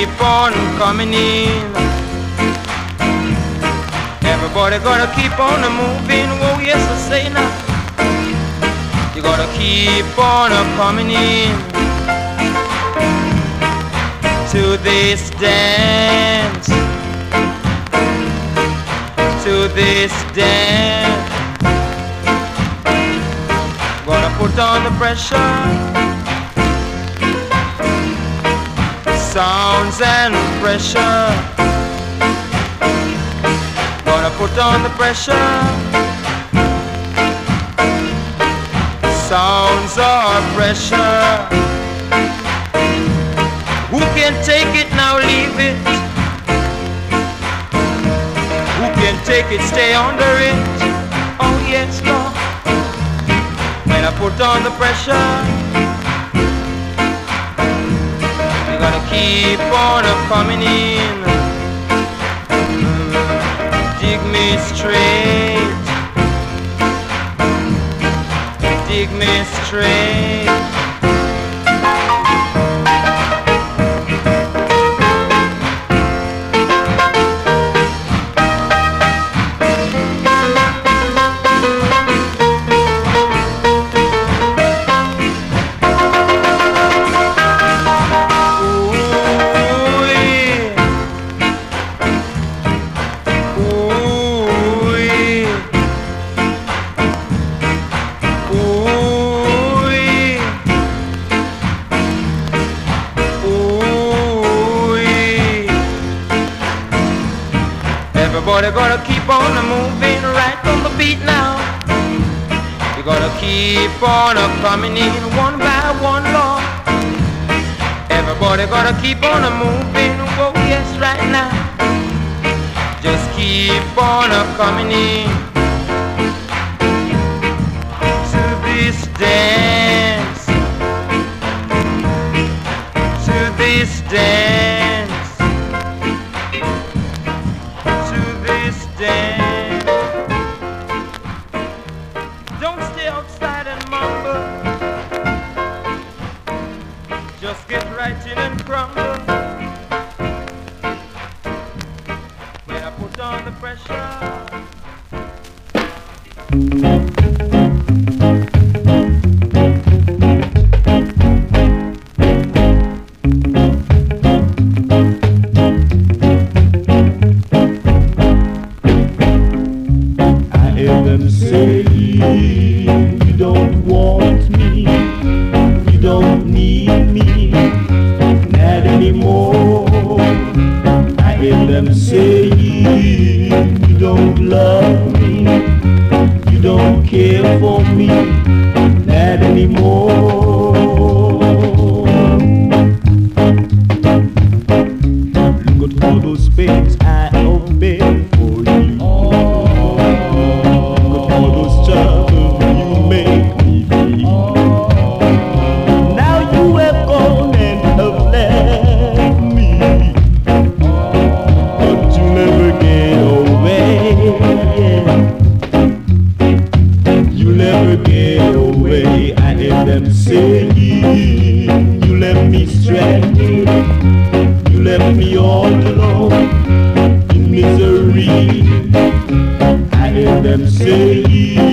keep on coming in. Everybody gotta keep on moving. Oh yes, I say now. You gotta keep on coming in to this dance, to this dance. Gonna put on the pressure. sounds and pressure. Gonna put on the pressure. Sounds are pressure. Who can take it now? Leave it. Who can take it? Stay under it. Oh yes, Lord. When I put on the pressure. keep on a coming in. Dig me straight. Dig me straight. keep on a coming in one by one, Lord. Everybody gotta keep on a moving, oh yes, right now. Just keep on a coming in to this dance, to this dance. read. I hear them say,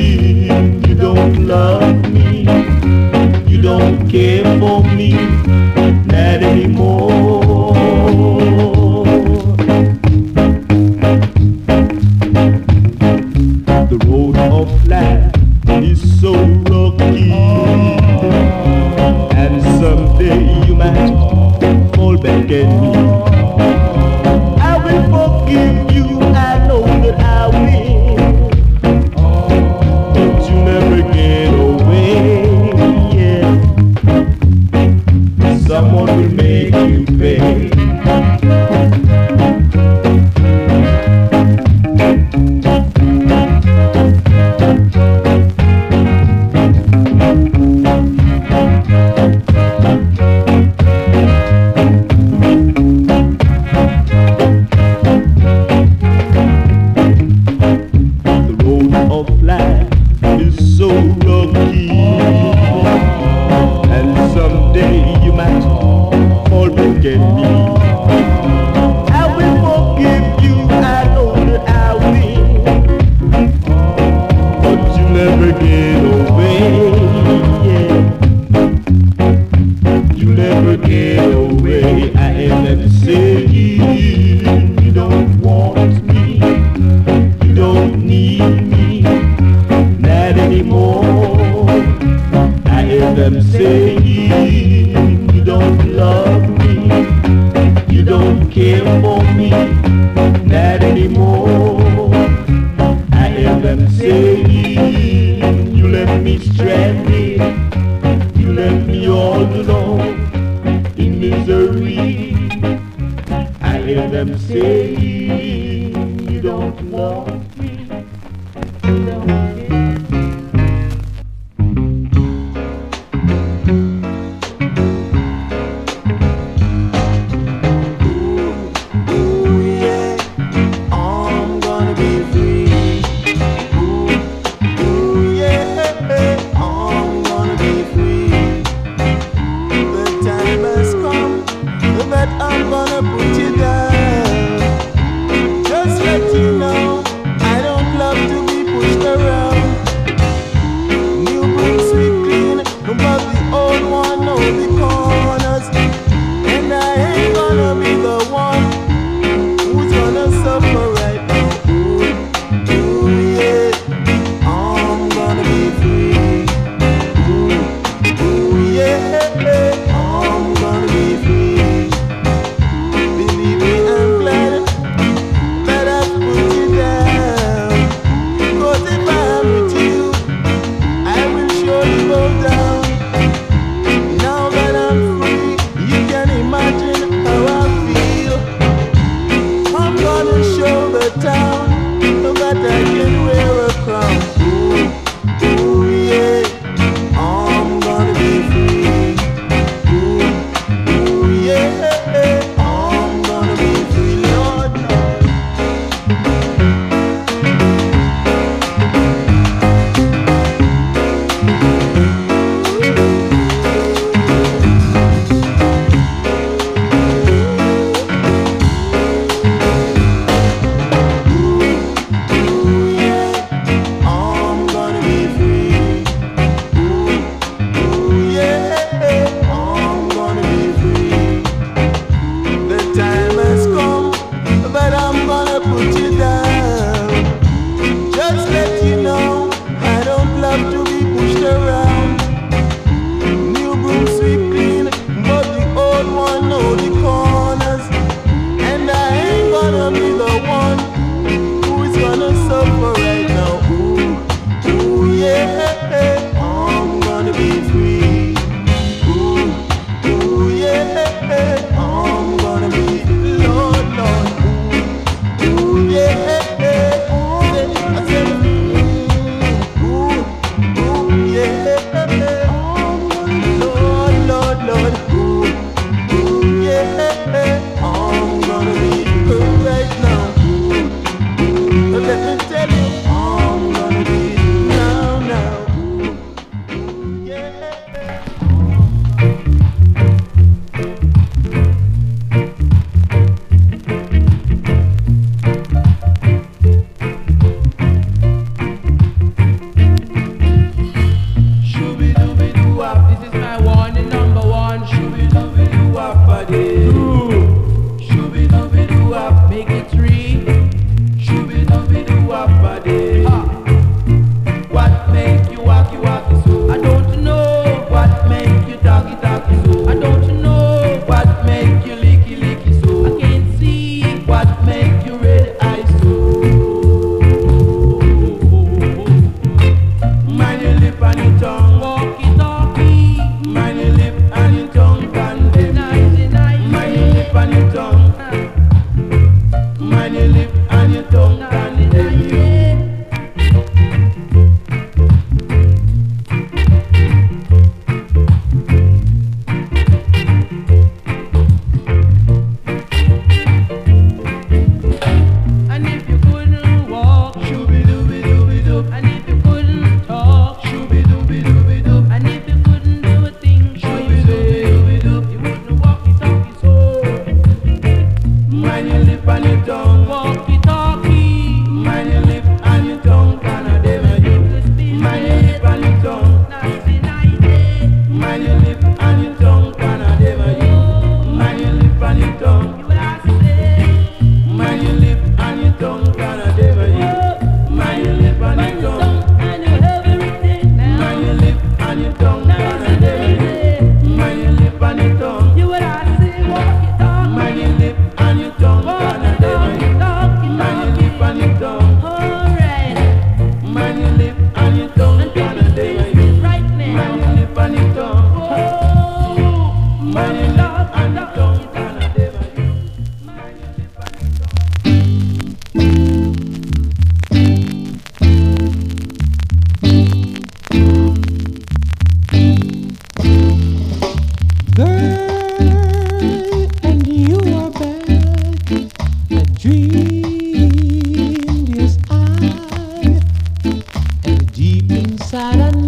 Sarah.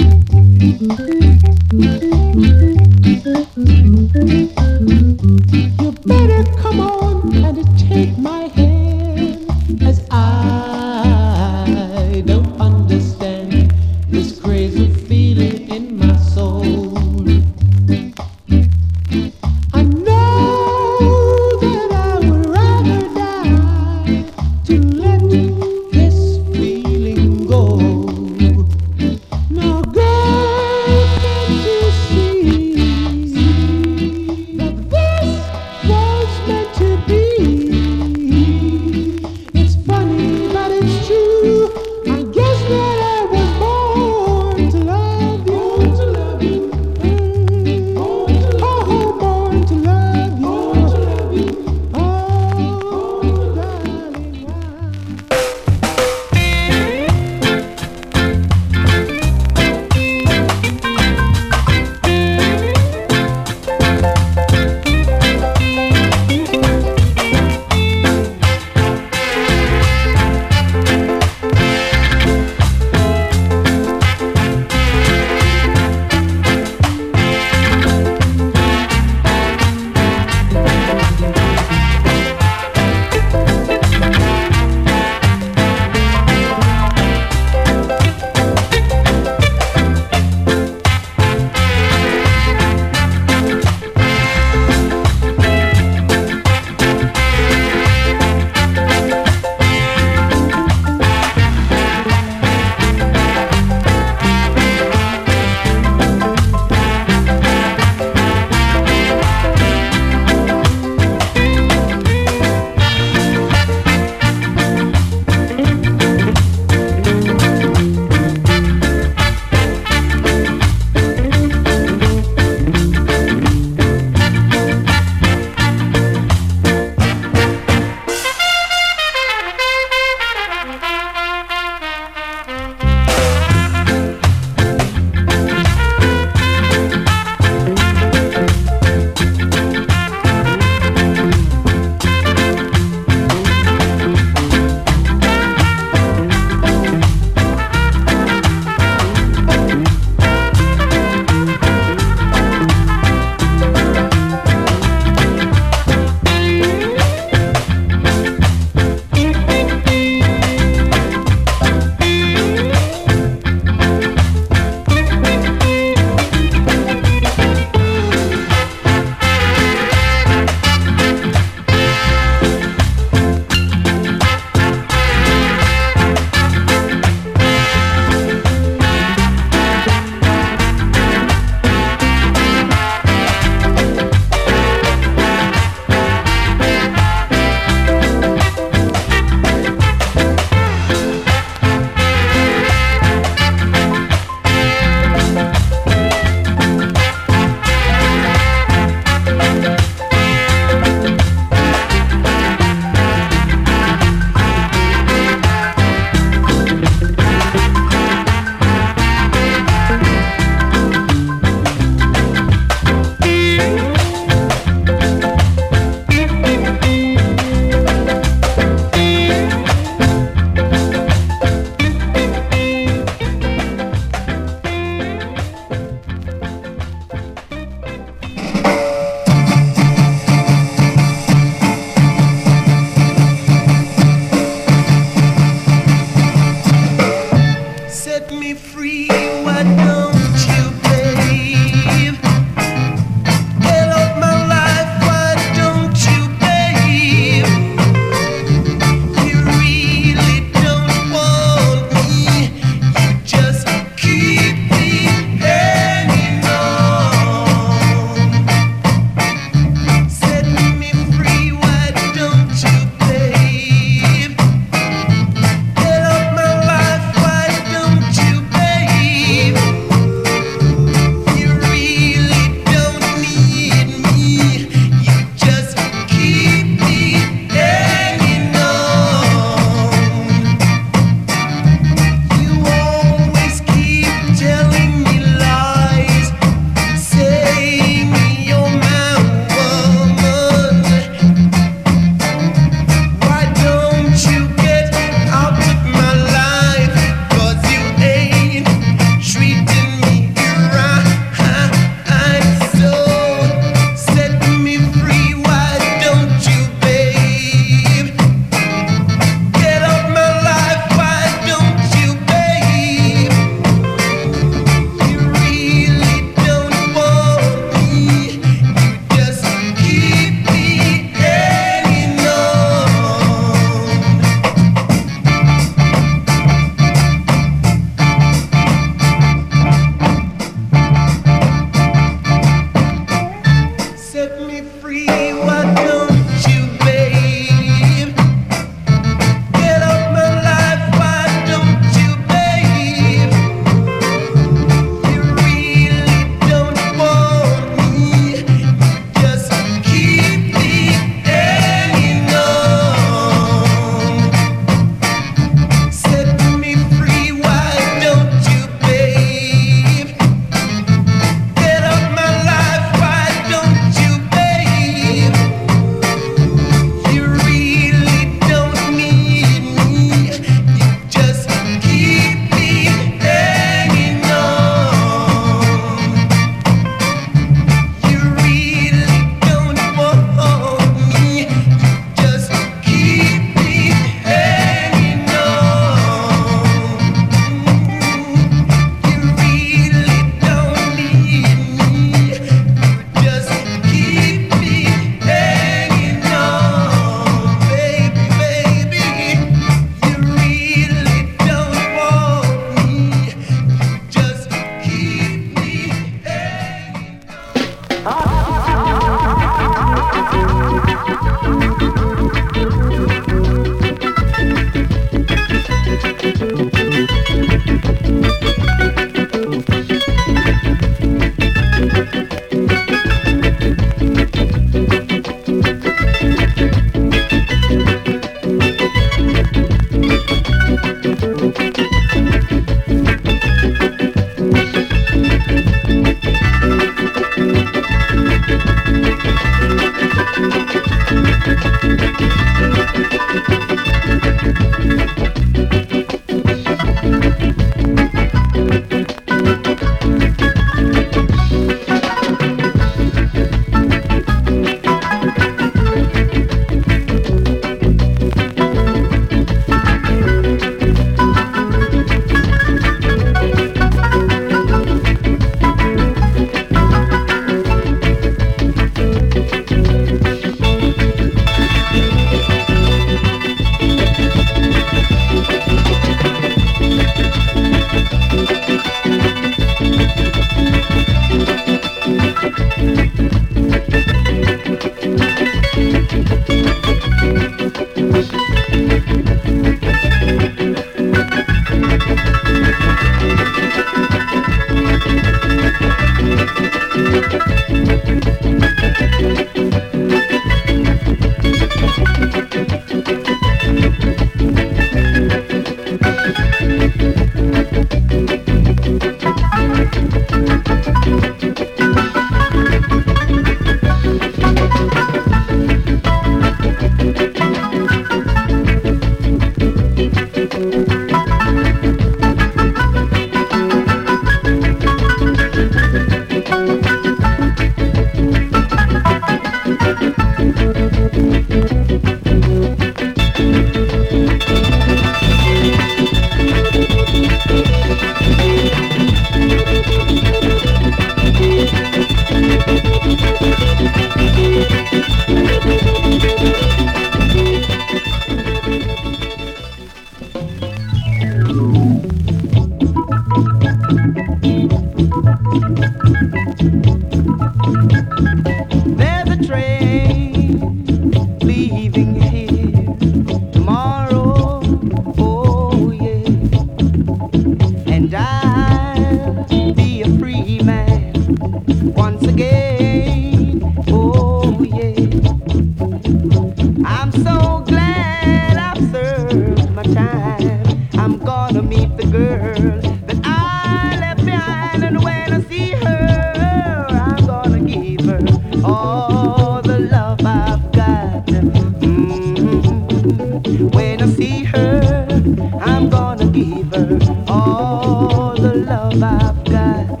I'm gonna give her all the love I've got.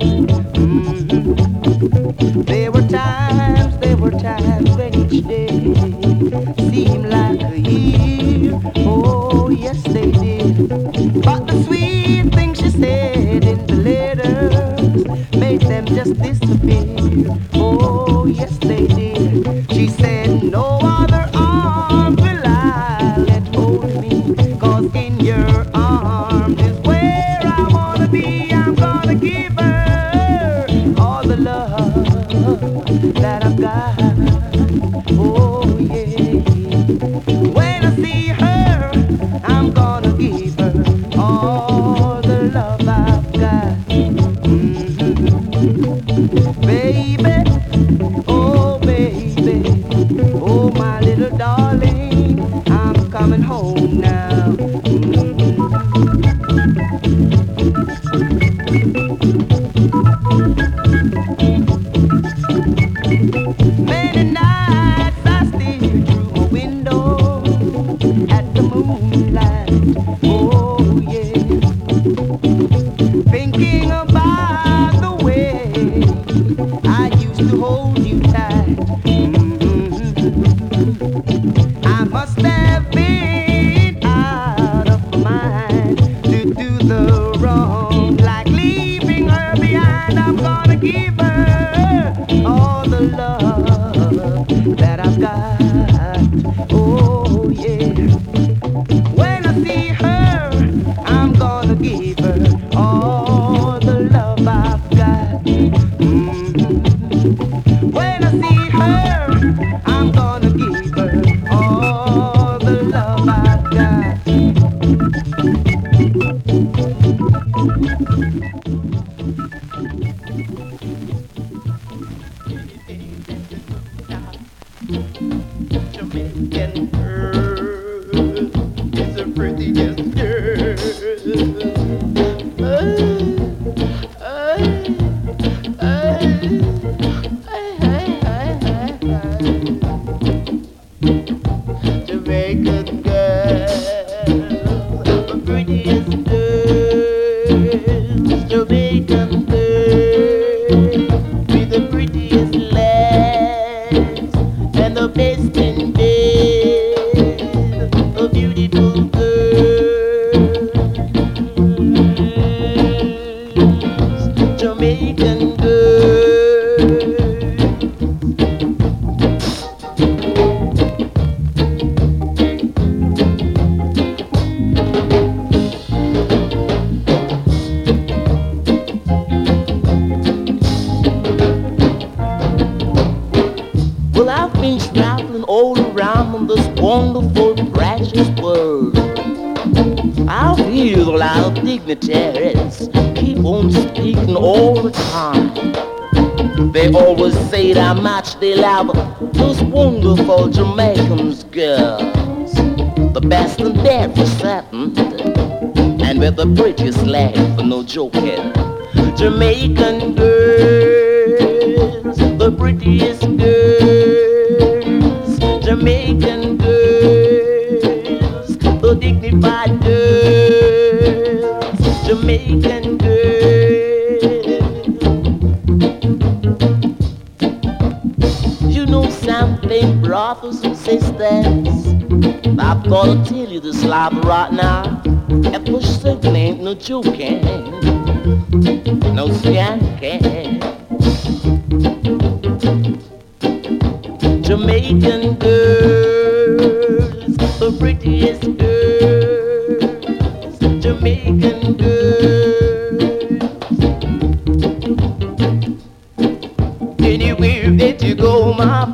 Mm-hmm. They were dignitaries keep on speaking all the time. They always say that much they love those wonderful Jamaicans girls. The best in that for certain. And with the prettiest for no joking. Jamaican girls, the prettiest girls. Jamaican girls, the dignified girls. I'm gonna tell you this live right now. That push symphony ain't no joking. No skanking. Jamaican girls, the prettiest girls, Jamaican girls. Anywhere that you go, my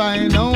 crying out,